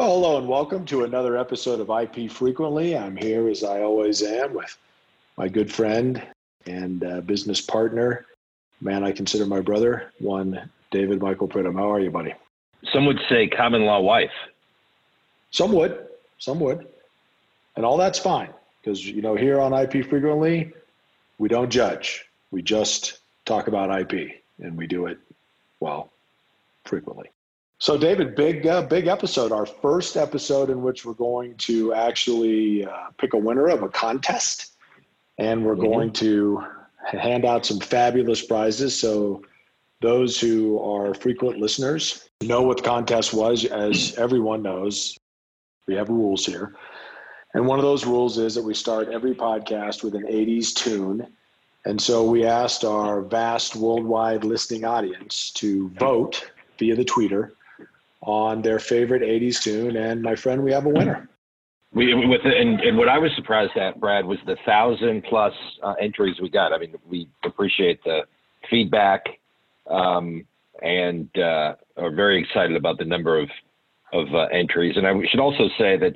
Well, hello and welcome to another episode of IP Frequently. I'm here as I always am with my good friend and uh, business partner, man I consider my brother, one David Michael Pridham. How are you, buddy? Some would say common law wife. Some would, some would, and all that's fine because you know here on IP Frequently, we don't judge. We just talk about IP, and we do it well frequently. So, David, big uh, big episode. Our first episode in which we're going to actually uh, pick a winner of a contest, and we're mm-hmm. going to hand out some fabulous prizes. So, those who are frequent listeners know what the contest was. As everyone knows, we have rules here, and one of those rules is that we start every podcast with an '80s tune. And so we asked our vast worldwide listening audience to vote via the tweeter on their favorite 80s tune. And my friend, we have a winner. We, with the, and, and what I was surprised at, Brad, was the thousand plus uh, entries we got. I mean, we appreciate the feedback um, and uh, are very excited about the number of of uh, entries. And I should also say that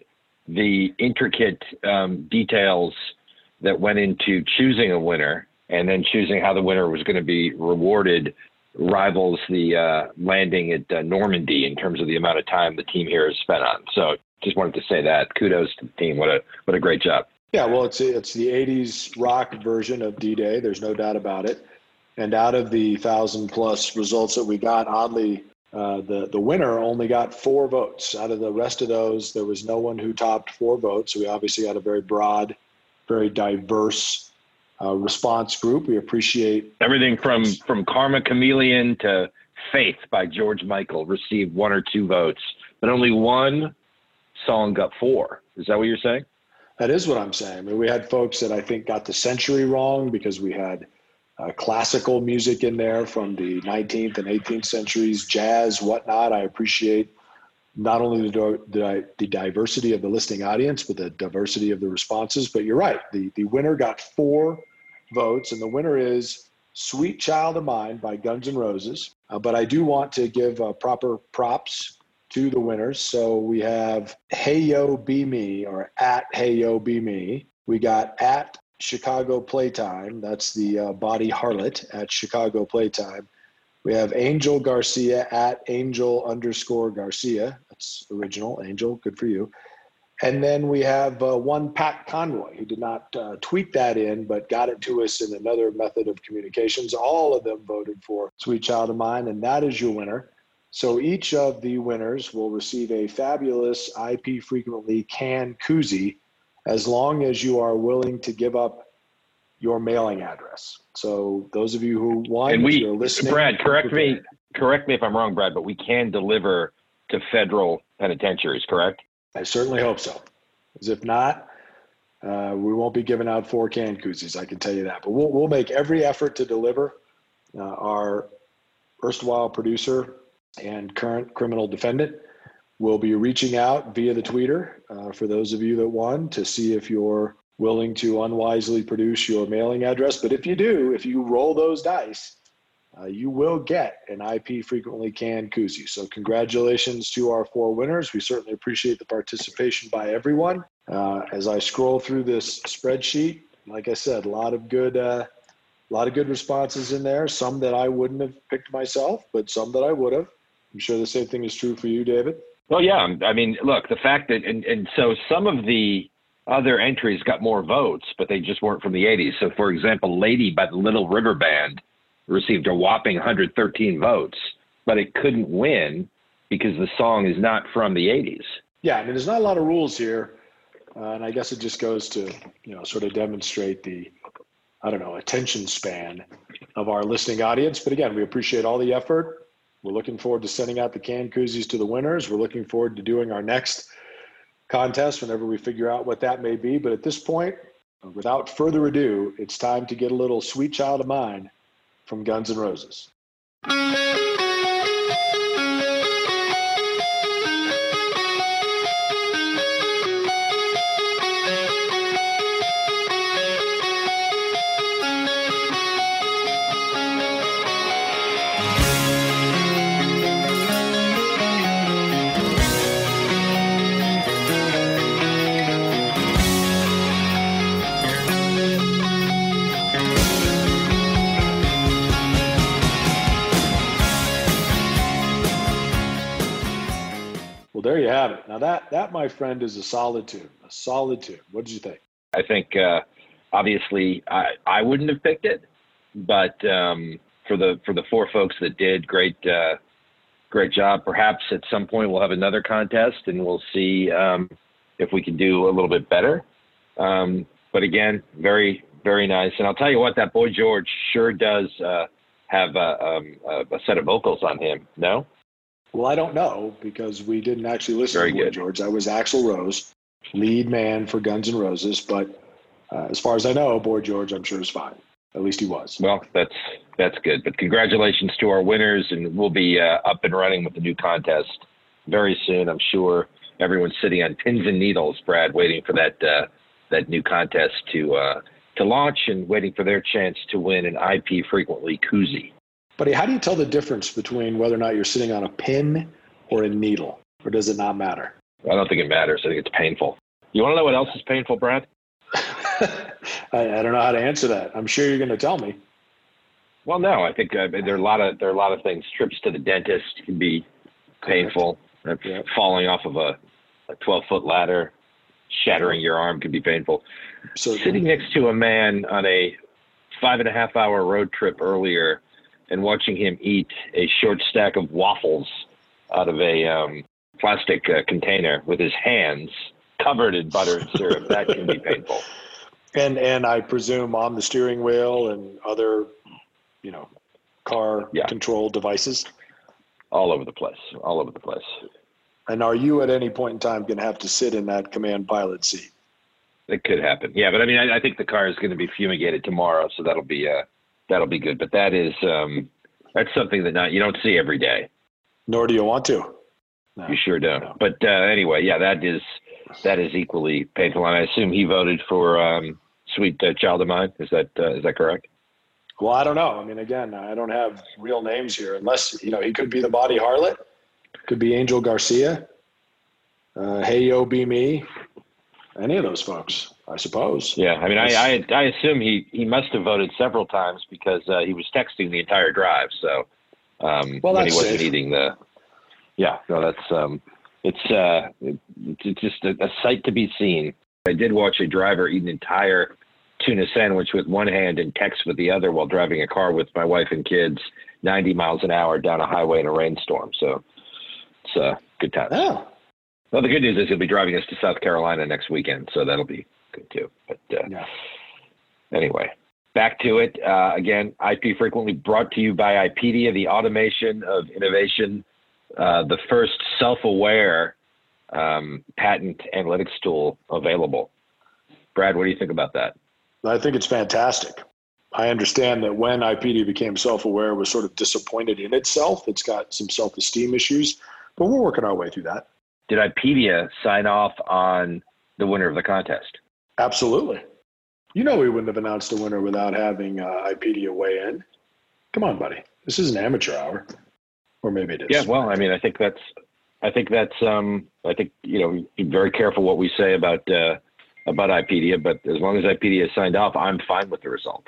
the intricate um, details that went into choosing a winner and then choosing how the winner was going to be rewarded rivals the uh, landing at uh, Normandy in terms of the amount of time the team here has spent on. So just wanted to say that. Kudos to the team. What a what a great job. Yeah, well, it's it's the '80s rock version of D-Day. There's no doubt about it. And out of the thousand plus results that we got, oddly, uh, the the winner only got four votes. Out of the rest of those, there was no one who topped four votes. So we obviously had a very broad, very diverse uh, response group. We appreciate everything from from Karma Chameleon to Faith by George Michael received one or two votes, but only one song got four. Is that what you're saying? That is what I'm saying. I mean, we had folks that I think got the century wrong because we had uh, classical music in there from the 19th and 18th centuries, jazz, whatnot. I appreciate not only the, the, the, diversity of the listening audience, but the diversity of the responses. But you're right. The, the winner got four votes, and the winner is Sweet Child of Mine by Guns N' Roses. Uh, but I do want to give uh, proper props to the winners. So we have Hey Yo Be Me or at Hey Yo Be Me. We got at Chicago Playtime. That's the uh, body harlot at Chicago Playtime. We have Angel Garcia at Angel underscore Garcia. That's original, Angel. Good for you. And then we have uh, one Pat Conroy who did not uh, tweet that in, but got it to us in another method of communications. All of them voted for Sweet Child of Mine, and that is your winner. So each of the winners will receive a fabulous IP Frequently can koozie as long as you are willing to give up your mailing address. So those of you who want, and we, listening, Brad, correct me, correct me if I'm wrong, Brad, but we can deliver to federal penitentiaries, correct? I certainly hope so. As if not, uh, we won't be giving out four can koozies. I can tell you that. But we'll we'll make every effort to deliver. Uh, our erstwhile producer and current criminal defendant will be reaching out via the tweeter uh, for those of you that won to see if you're willing to unwisely produce your mailing address. But if you do, if you roll those dice, uh, you will get an IP frequently canned koozie. So, congratulations to our four winners. We certainly appreciate the participation by everyone. Uh, as I scroll through this spreadsheet, like I said, a lot of good, uh, a lot of good responses in there. Some that I wouldn't have picked myself, but some that I would have. I'm sure the same thing is true for you, David. Well, yeah. I mean, look, the fact that, and, and so some of the other entries got more votes, but they just weren't from the 80s. So, for example, Lady by the Little River Band received a whopping 113 votes, but it couldn't win because the song is not from the 80s. Yeah, I mean, there's not a lot of rules here. Uh, and I guess it just goes to, you know, sort of demonstrate the, I don't know, attention span of our listening audience. But again, we appreciate all the effort. We're looking forward to sending out the can koozies to the winners. We're looking forward to doing our next contest whenever we figure out what that may be. But at this point, without further ado, it's time to get a little sweet child of mine from Guns N' Roses. Now that that, my friend, is a solid tune. A solid tune. What did you think? I think uh, obviously I I wouldn't have picked it, but um, for the for the four folks that did, great uh, great job. Perhaps at some point we'll have another contest and we'll see um, if we can do a little bit better. Um, but again, very very nice. And I'll tell you what, that boy George sure does uh, have a, um, a, set of vocals on him. No. Well, I don't know because we didn't actually listen very to Boy George. That was Axl Rose, lead man for Guns N' Roses. But uh, as far as I know, Boy George, I'm sure is fine. At least he was. Well, that's that's good. But congratulations to our winners, and we'll be uh, up and running with the new contest very soon. I'm sure everyone's sitting on pins and needles, Brad, waiting for that uh, that new contest to uh, to launch and waiting for their chance to win an IP frequently koozie. Buddy, how do you tell the difference between whether or not you're sitting on a pin or a needle, or does it not matter? I don't think it matters. I think it's painful. You want to know what else is painful, Brad? I, I, don't know how to answer that. I'm sure you're going to tell me. Well, no, I think uh, there are a lot of there are a lot of things. Trips to the dentist can be painful. Yep. Falling off of a, a 12 foot ladder, shattering your arm can be painful. So sitting next to a man on a five and a half hour road trip earlier and watching him eat a short stack of waffles out of a um, plastic uh, container with his hands covered in butter and syrup, that can be painful. And and I presume on the steering wheel and other, you know, car yeah. control devices. All over the place. All over the place. And are you at any point in time going to have to sit in that command pilot seat? It could happen. Yeah, but I mean, I, I think the car is going to be fumigated tomorrow, so that'll be uh, that'll be good. But that is um, that's something that not you don't see every day. Nor do you want to. No. You sure don't. No. But uh, anyway, yeah, that is that is equally painful. And I assume he voted for um, "Sweet uh, Child of Mine." Is that uh, is that correct? Well, I don't know. I mean, again, I don't have real names here, unless you know he could be the Body Harlot, could be Angel Garcia, uh, Hey Yo Be Me, any of those folks, I suppose. Yeah, I mean, I, I, I assume he he must have voted several times because uh, he was texting the entire drive. So um, well, when he wasn't safe. eating the, yeah, no, that's um, it's uh, it's just a, a sight to be seen. I did watch a driver eat an entire tuna sandwich with one hand and text with the other while driving a car with my wife and kids, 90 miles an hour down a highway in a rainstorm. So it's uh, good time. Oh. Well, the good news is he'll be driving us to South Carolina next weekend, so that'll be good too. But uh, yeah. anyway, back to it. Uh, again, IP frequently brought to you by IPedia, the automation of innovation uh, the first self-aware um, patent analytics tool available. Brad, what do you think about that? I think it's fantastic. I understand that when IPedia became self-aware, it was sort of disappointed in itself. It's got some self-esteem issues, but we're working our way through that. Did IPedia sign off on the winner of the contest? Absolutely. You know we wouldn't have announced a winner without having uh, IPedia weigh in. Come on, buddy. This is an amateur hour or maybe it is. Yeah, well, I mean, I think that's, I think that's, um, I think you know, be very careful what we say about uh, about IPedia, but as long as IPedia signed off, I'm fine with the result.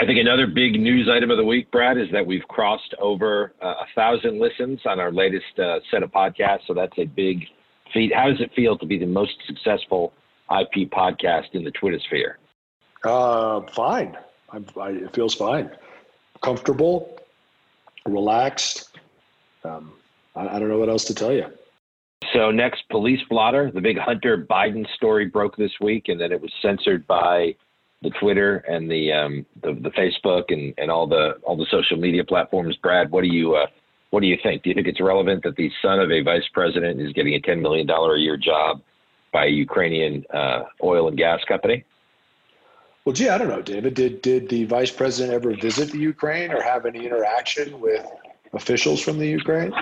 I think another big news item of the week, Brad, is that we've crossed over uh, a thousand listens on our latest uh, set of podcasts. So that's a big feat. How does it feel to be the most successful IP podcast in the Twitter sphere? Uh, fine. I, I, it feels fine. Comfortable, relaxed um, I, I don't know what else to tell you. So next, police blotter. The big Hunter Biden story broke this week, and then it was censored by the Twitter and the um, the, the, Facebook and, and all the all the social media platforms. Brad, what do you uh, what do you think? Do you think it's relevant that the son of a vice president is getting a ten million dollar a year job by a Ukrainian uh, oil and gas company? Well, gee, I don't know, David. Did did the vice president ever visit the Ukraine or have any interaction with officials from the Ukraine?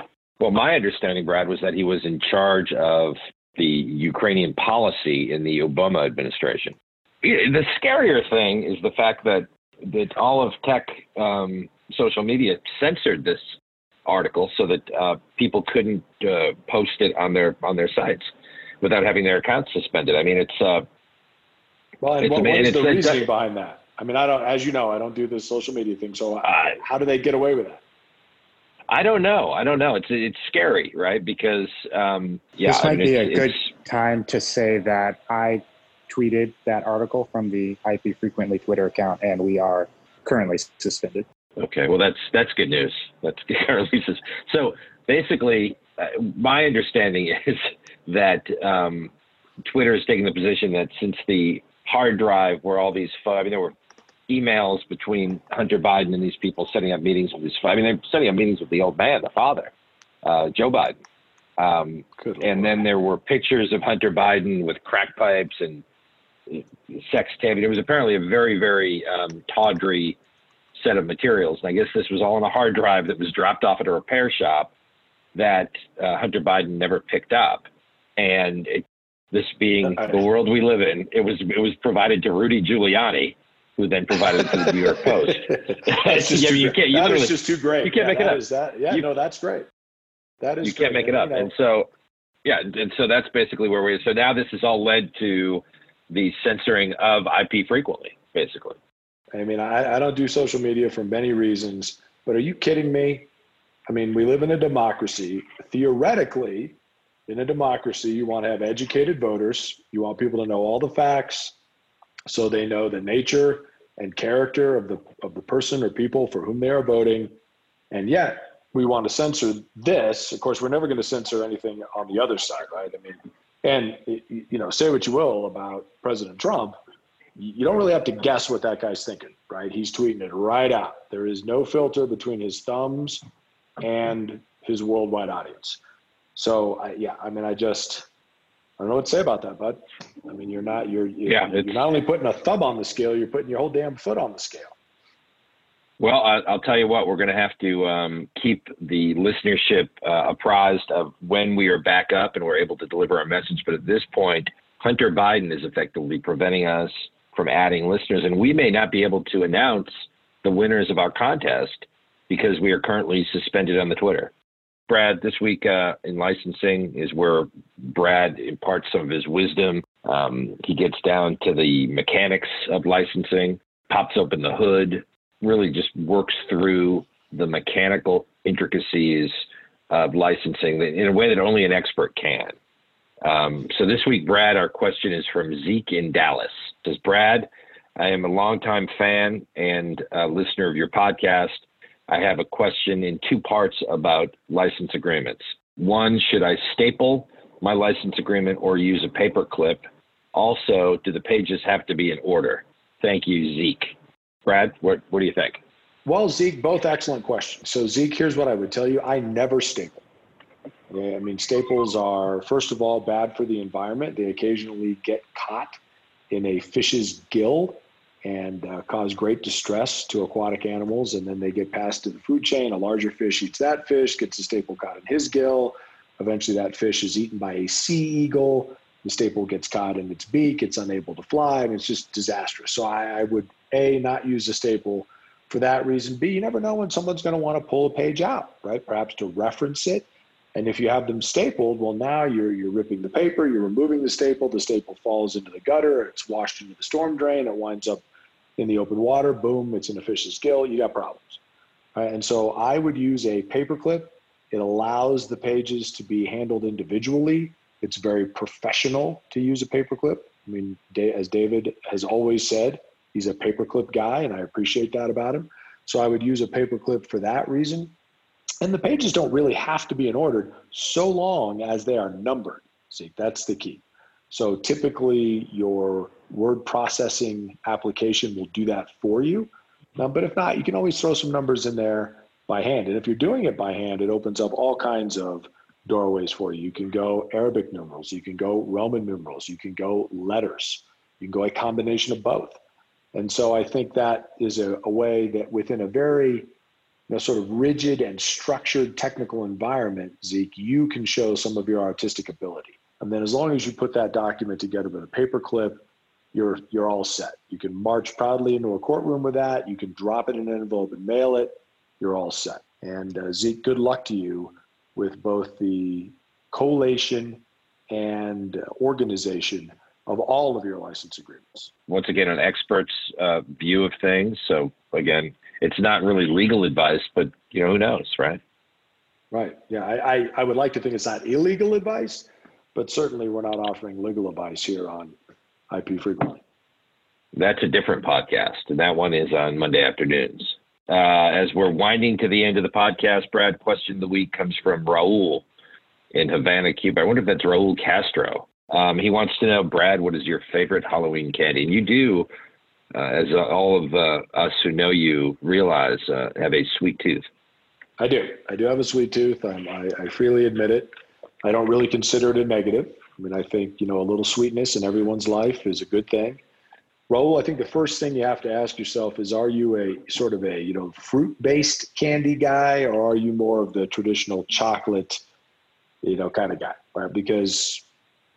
Well, my understanding, Brad, was that he was in charge of the Ukrainian policy in the Obama administration. The scarier thing is the fact that that all of tech um, social media censored this article so that uh, people couldn't uh, post it on their on their sites without having their accounts suspended. I mean, it's uh, well, and it's, what, what is the reasoning behind that? I mean, I don't, as you know, I don't do the social media thing. So, how do they get away with that? I don't know. I don't know. It's it's scary, right? Because um, yeah, this might I mean, be a it's, good time to say that I tweeted that article from the IP Frequently Twitter account, and we are currently suspended. Okay, well that's that's good news. That's at least is- so. Basically, uh, my understanding is that um, Twitter is taking the position that since the hard drive where all these, I mean, there were emails between Hunter Biden and these people setting up meetings with these. I mean, they're setting up meetings with the old man, the father, uh, Joe Biden. Um, and Lord. then there were pictures of Hunter Biden with crack pipes and sex taping. It was apparently a very, very um, tawdry set of materials. And I guess this was all on a hard drive that was dropped off at a repair shop that uh, Hunter Biden never picked up. And it, this being Uh, the world we live in, it was it was provided to Rudy Giuliani, who then provided it to the New York Post. That's just Yeah, you can't- you That is just too great. you can't Yeah, make it up. is that. Yeah, You- no, that's great. That is. you can't great. make it up. And so, yeah, and so that's basically where we. So now this has all led to the censoring of IP frequently, basically. I mean, I, I don't do social media for many reasons, but are you kidding me? I mean, we live in a democracy. Theoretically, in a democracy, you want to have educated voters. You want people to know all the facts so they know the nature and character of the of the person or people for whom they are voting. And yet, we want to censor this. Of course, we're never going to censor anything on the other side, right? I mean, and you know, say what you will about President Trump, you don't really have to guess what that guy's thinking, right? He's tweeting it right out. There is no filter between his thumbs and his worldwide audience. So, I, yeah, I mean, I just, I don't know what to say about that, bud. I mean, you're not, you're, you're, Yeah, you're not only putting a thumb on the scale, you're putting your whole damn foot on the scale. Well, I, I'll tell you what, we're going to have to um, keep the listenership uh, apprised of when we are back up and we're able to deliver our message. But at this point, Hunter Biden is effectively preventing us from adding listeners, and we may not be able to announce the winners of our contest because we are currently suspended on the Twitter. Brad, this week uh, in licensing is where Brad imparts some of his wisdom. Um, he gets down to the mechanics of licensing, pops open the hood, really just works through the mechanical intricacies of licensing in a way that only an expert can. Um, so this week, Brad, our question is from Zeke in Dallas. It says Brad, I am a longtime fan and listener of your podcast. I have a question in two parts about license agreements. One, should I staple my license agreement or use a paper clip? Also, do the pages have to be in order? Thank you, Zeke. Brad, what, what do you think? Well, Zeke, both excellent questions. So, Zeke, here's what I would tell you I never staple. Okay, I mean, staples are, first of all, bad for the environment. They occasionally get caught in a fish's gill and uh, cause great distress to aquatic animals. And then they get passed to the food chain. A larger fish eats that fish, gets a staple caught in his gill. Eventually, that fish is eaten by a sea eagle. The staple gets caught in its beak. It's unable to fly, and it's just disastrous. So, I, I would, A, not use a staple for that reason. B, you never know when someone's going to want to pull a page out, right? Perhaps to reference it. And if you have them stapled, well, now you're you're ripping the paper, you're removing the staple. The staple falls into the gutter, it's washed into the storm drain, it winds up in the open water. Boom, it's in a fish's gill. You got problems. Right? And so I would use a paper clip. It allows the pages to be handled individually. It's very professional to use a paperclip. I mean, as David has always said, he's a paperclip guy, and I appreciate that about him. So I would use a paperclip for that reason. And the pages don't really have to be in order so long as they are numbered. See, that's the key. So typically, your word processing application will do that for you. Um, but if not, you can always throw some numbers in there by hand. And if you're doing it by hand, it opens up all kinds of doorways for you. You can go Arabic numerals, you can go Roman numerals, you can go letters, you can go a combination of both. And so I think that is a, a way that within a very you know, sort of rigid and structured technical environment, Zeke, you can show some of your artistic ability. And then as long as you put that document together with a paper clip, you're you're all set. You can march proudly into a courtroom with that. You can drop it in an envelope and mail it. You're all set. And uh, Zeke, good luck to you with both the collation and organization of all of your license agreements. Once again, an expert's uh, view of things. So again, it's not really legal advice, but you know who knows, right? Right. Yeah. I, I, I would like to think it's not illegal advice, but certainly we're not offering legal advice here on IP frequently. That's a different podcast, and that one is on Monday afternoons. Uh, as we're winding to the end of the podcast, Brad, question of the week comes from Raul in Havana, Cuba. I wonder if that's Raul Castro. Um, he wants to know, Brad, what is your favorite Halloween candy? And you do, uh, as uh, all of uh, us who know you realize, uh, have a sweet tooth. I do. I do have a sweet tooth. I, I freely admit it. I don't really consider it a negative. I mean, I think, you know, a little sweetness in everyone's life is a good thing. Raul, I think the first thing you have to ask yourself is are you a sort of a, you know, fruit based candy guy or are you more of the traditional chocolate, you know, kind of guy? Right? Because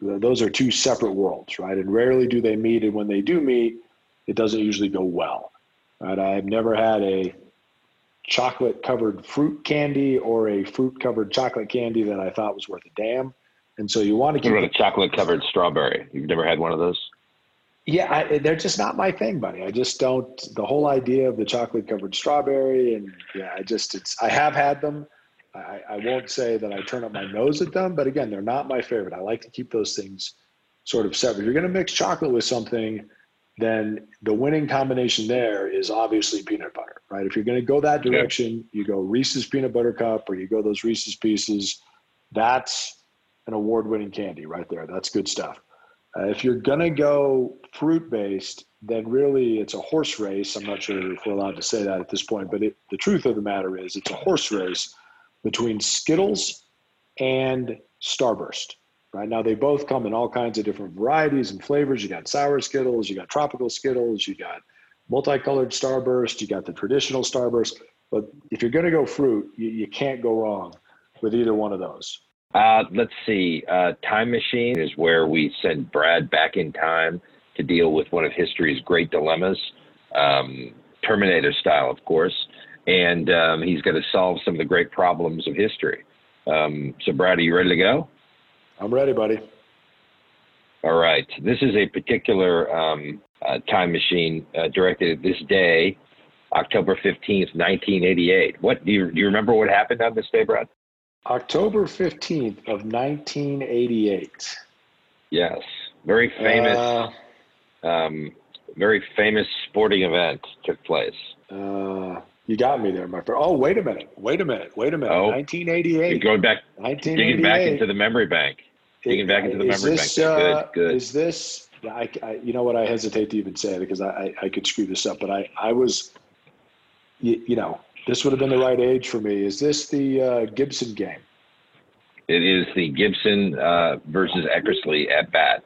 those are two separate worlds, right? And rarely do they meet. And when they do meet, it doesn't usually go well. Right? I've never had a chocolate covered fruit candy or a fruit covered chocolate candy that I thought was worth a damn. And so you want to keep. What about a chocolate covered strawberry? You've never had one of those? Yeah, I, they're just not my thing, buddy. I just don't. The whole idea of the chocolate covered strawberry, and yeah, I just it's. I have had them. I, I won't say that I turn up my nose at them, but again, they're not my favorite. I like to keep those things sort of separate. If you're going to mix chocolate with something, then the winning combination there is obviously peanut butter, right? If you're going to go that direction, you go Reese's peanut butter cup or you go those Reese's pieces. That's an award winning candy right there. That's good stuff. Uh, if you're going to go fruit based, then really it's a horse race. I'm not sure if we're allowed to say that at this point, but it, the truth of the matter is it's a horse race between Skittles and Starburst. Right now, they both come in all kinds of different varieties and flavors. You got sour Skittles, you got tropical Skittles, you got multicolored Starburst, you got the traditional Starburst. But if you're going to go fruit, you, you can't go wrong with either one of those. Uh, let's see. Uh, time Machine is where we send Brad back in time to deal with one of history's great dilemmas, um, Terminator style, of course. And um, he's going to solve some of the great problems of history. Um, so, Brad, are you ready to go? I'm ready, buddy. All right. This is a particular um, uh, time machine uh, directed at this day, October 15th, 1988. What do you, do you remember what happened on this day, Brad? October 15th of 1988. Yes, very famous, uh, um, very famous sporting event took place. Uh, you got me there, my friend. Oh, wait a minute. Wait a minute. Wait a minute. Oh, 1988. You're going back, digging back into the memory bank. Digging back into the memory this, bank. Good, uh, good. Is this, I, I, you know what, I hesitate to even say it because I, I, I could screw this up, but I, I was, you, you know, this would have been the right age for me. Is this the uh, Gibson game? It is the Gibson uh, versus Eckersley at bat.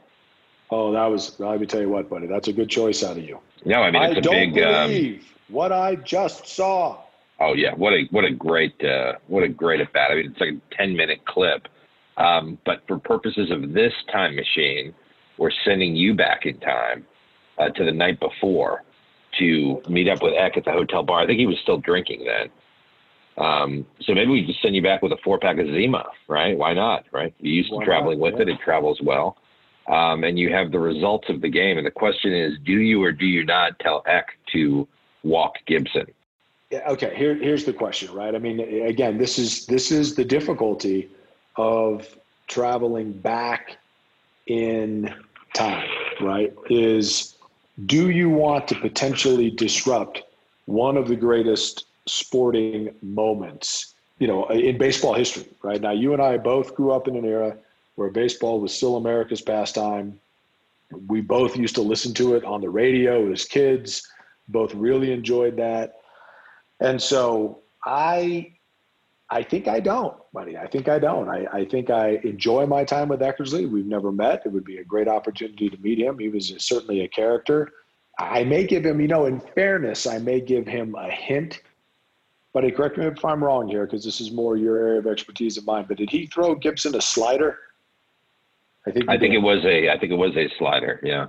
Oh, that was. Let me tell you what, buddy. That's a good choice out of you. No, I mean it's I a don't big. Um, believe um, what I just saw. Oh yeah, what a what a great uh, what a great at bat. I mean, it's like a ten minute clip. Um, but for purposes of this time machine, we're sending you back in time uh, to the night before to meet up with Eck at the hotel bar. I think he was still drinking then. Um, so maybe we just send you back with a four pack of Zima, right? Why not, right? You're used Why to traveling not? with yeah. it. It travels well. Um, and you have the results of the game. And the question is, do you or do you not tell Eck to walk Gibson? Yeah, okay. Here, here's the question, right? I mean, again, this is this is the difficulty of traveling back in time, right? Is do you want to potentially disrupt one of the greatest sporting moments, you know, in baseball history, right? Now, you and I both grew up in an era where baseball was still America's pastime. We both used to listen to it on the radio as kids, both really enjoyed that. And so I I think I don't, buddy. I think I don't. I, I think I enjoy my time with Eckersley. We've never met. It would be a great opportunity to meet him. He was certainly a character. I may give him, you know, in fairness, I may give him a hint Buddy, correct me if I'm wrong here, because this is more your area of expertise than mine. But did he throw Gibson a slider? I think. I think did. it was a. I think it was a slider. Yeah.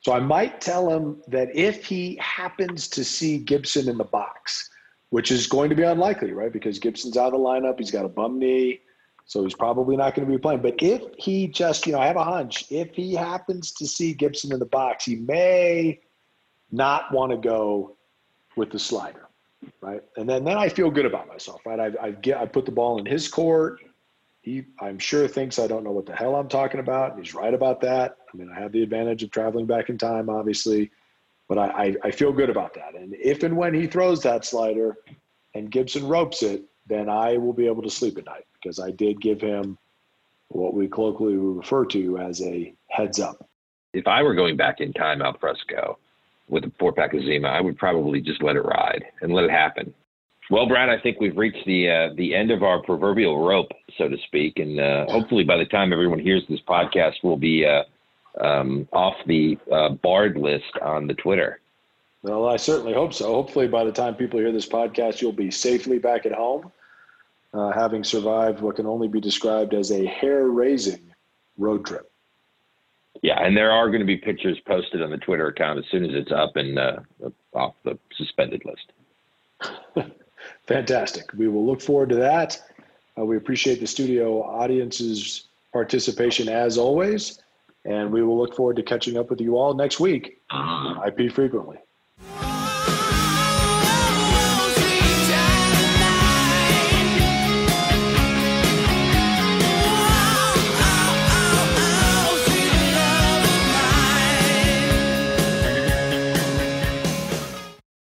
So I might tell him that if he happens to see Gibson in the box, which is going to be unlikely, right? Because Gibson's out of the lineup. He's got a bum knee. So he's probably not going to be playing. But if he just, you know, I have a hunch, if he happens to see Gibson in the box, he may not want to go with the slider right? And then then I feel good about myself, right? I I get I put the ball in his court. He I'm sure thinks I don't know what the hell I'm talking about, he's right about that. I mean, I have the advantage of traveling back in time, obviously, but I I, I feel good about that. And if and when he throws that slider, and Gibson ropes it, then I will be able to sleep at night because I did give him what we colloquially refer to as a heads up. If I were going back in time al fresco with a four pack of Zima, I would probably just let it ride and let it happen. Well, Brad, I think we've reached the uh, the end of our proverbial rope, so to speak, and uh, hopefully by the time everyone hears this podcast, we'll be uh, um, off the uh, barred list on the Twitter. Well, I certainly hope so. Hopefully, by the time people hear this podcast, you'll be safely back at home, uh, having survived what can only be described as a hair-raising road trip. Yeah, and there are going to be pictures posted on the Twitter account as soon as it's up and uh, off the suspended list. Fantastic. We will look forward to that. Uh, we appreciate the studio audience's participation as always, and we will look forward to catching up with you all next week. Uh-huh. IP frequently.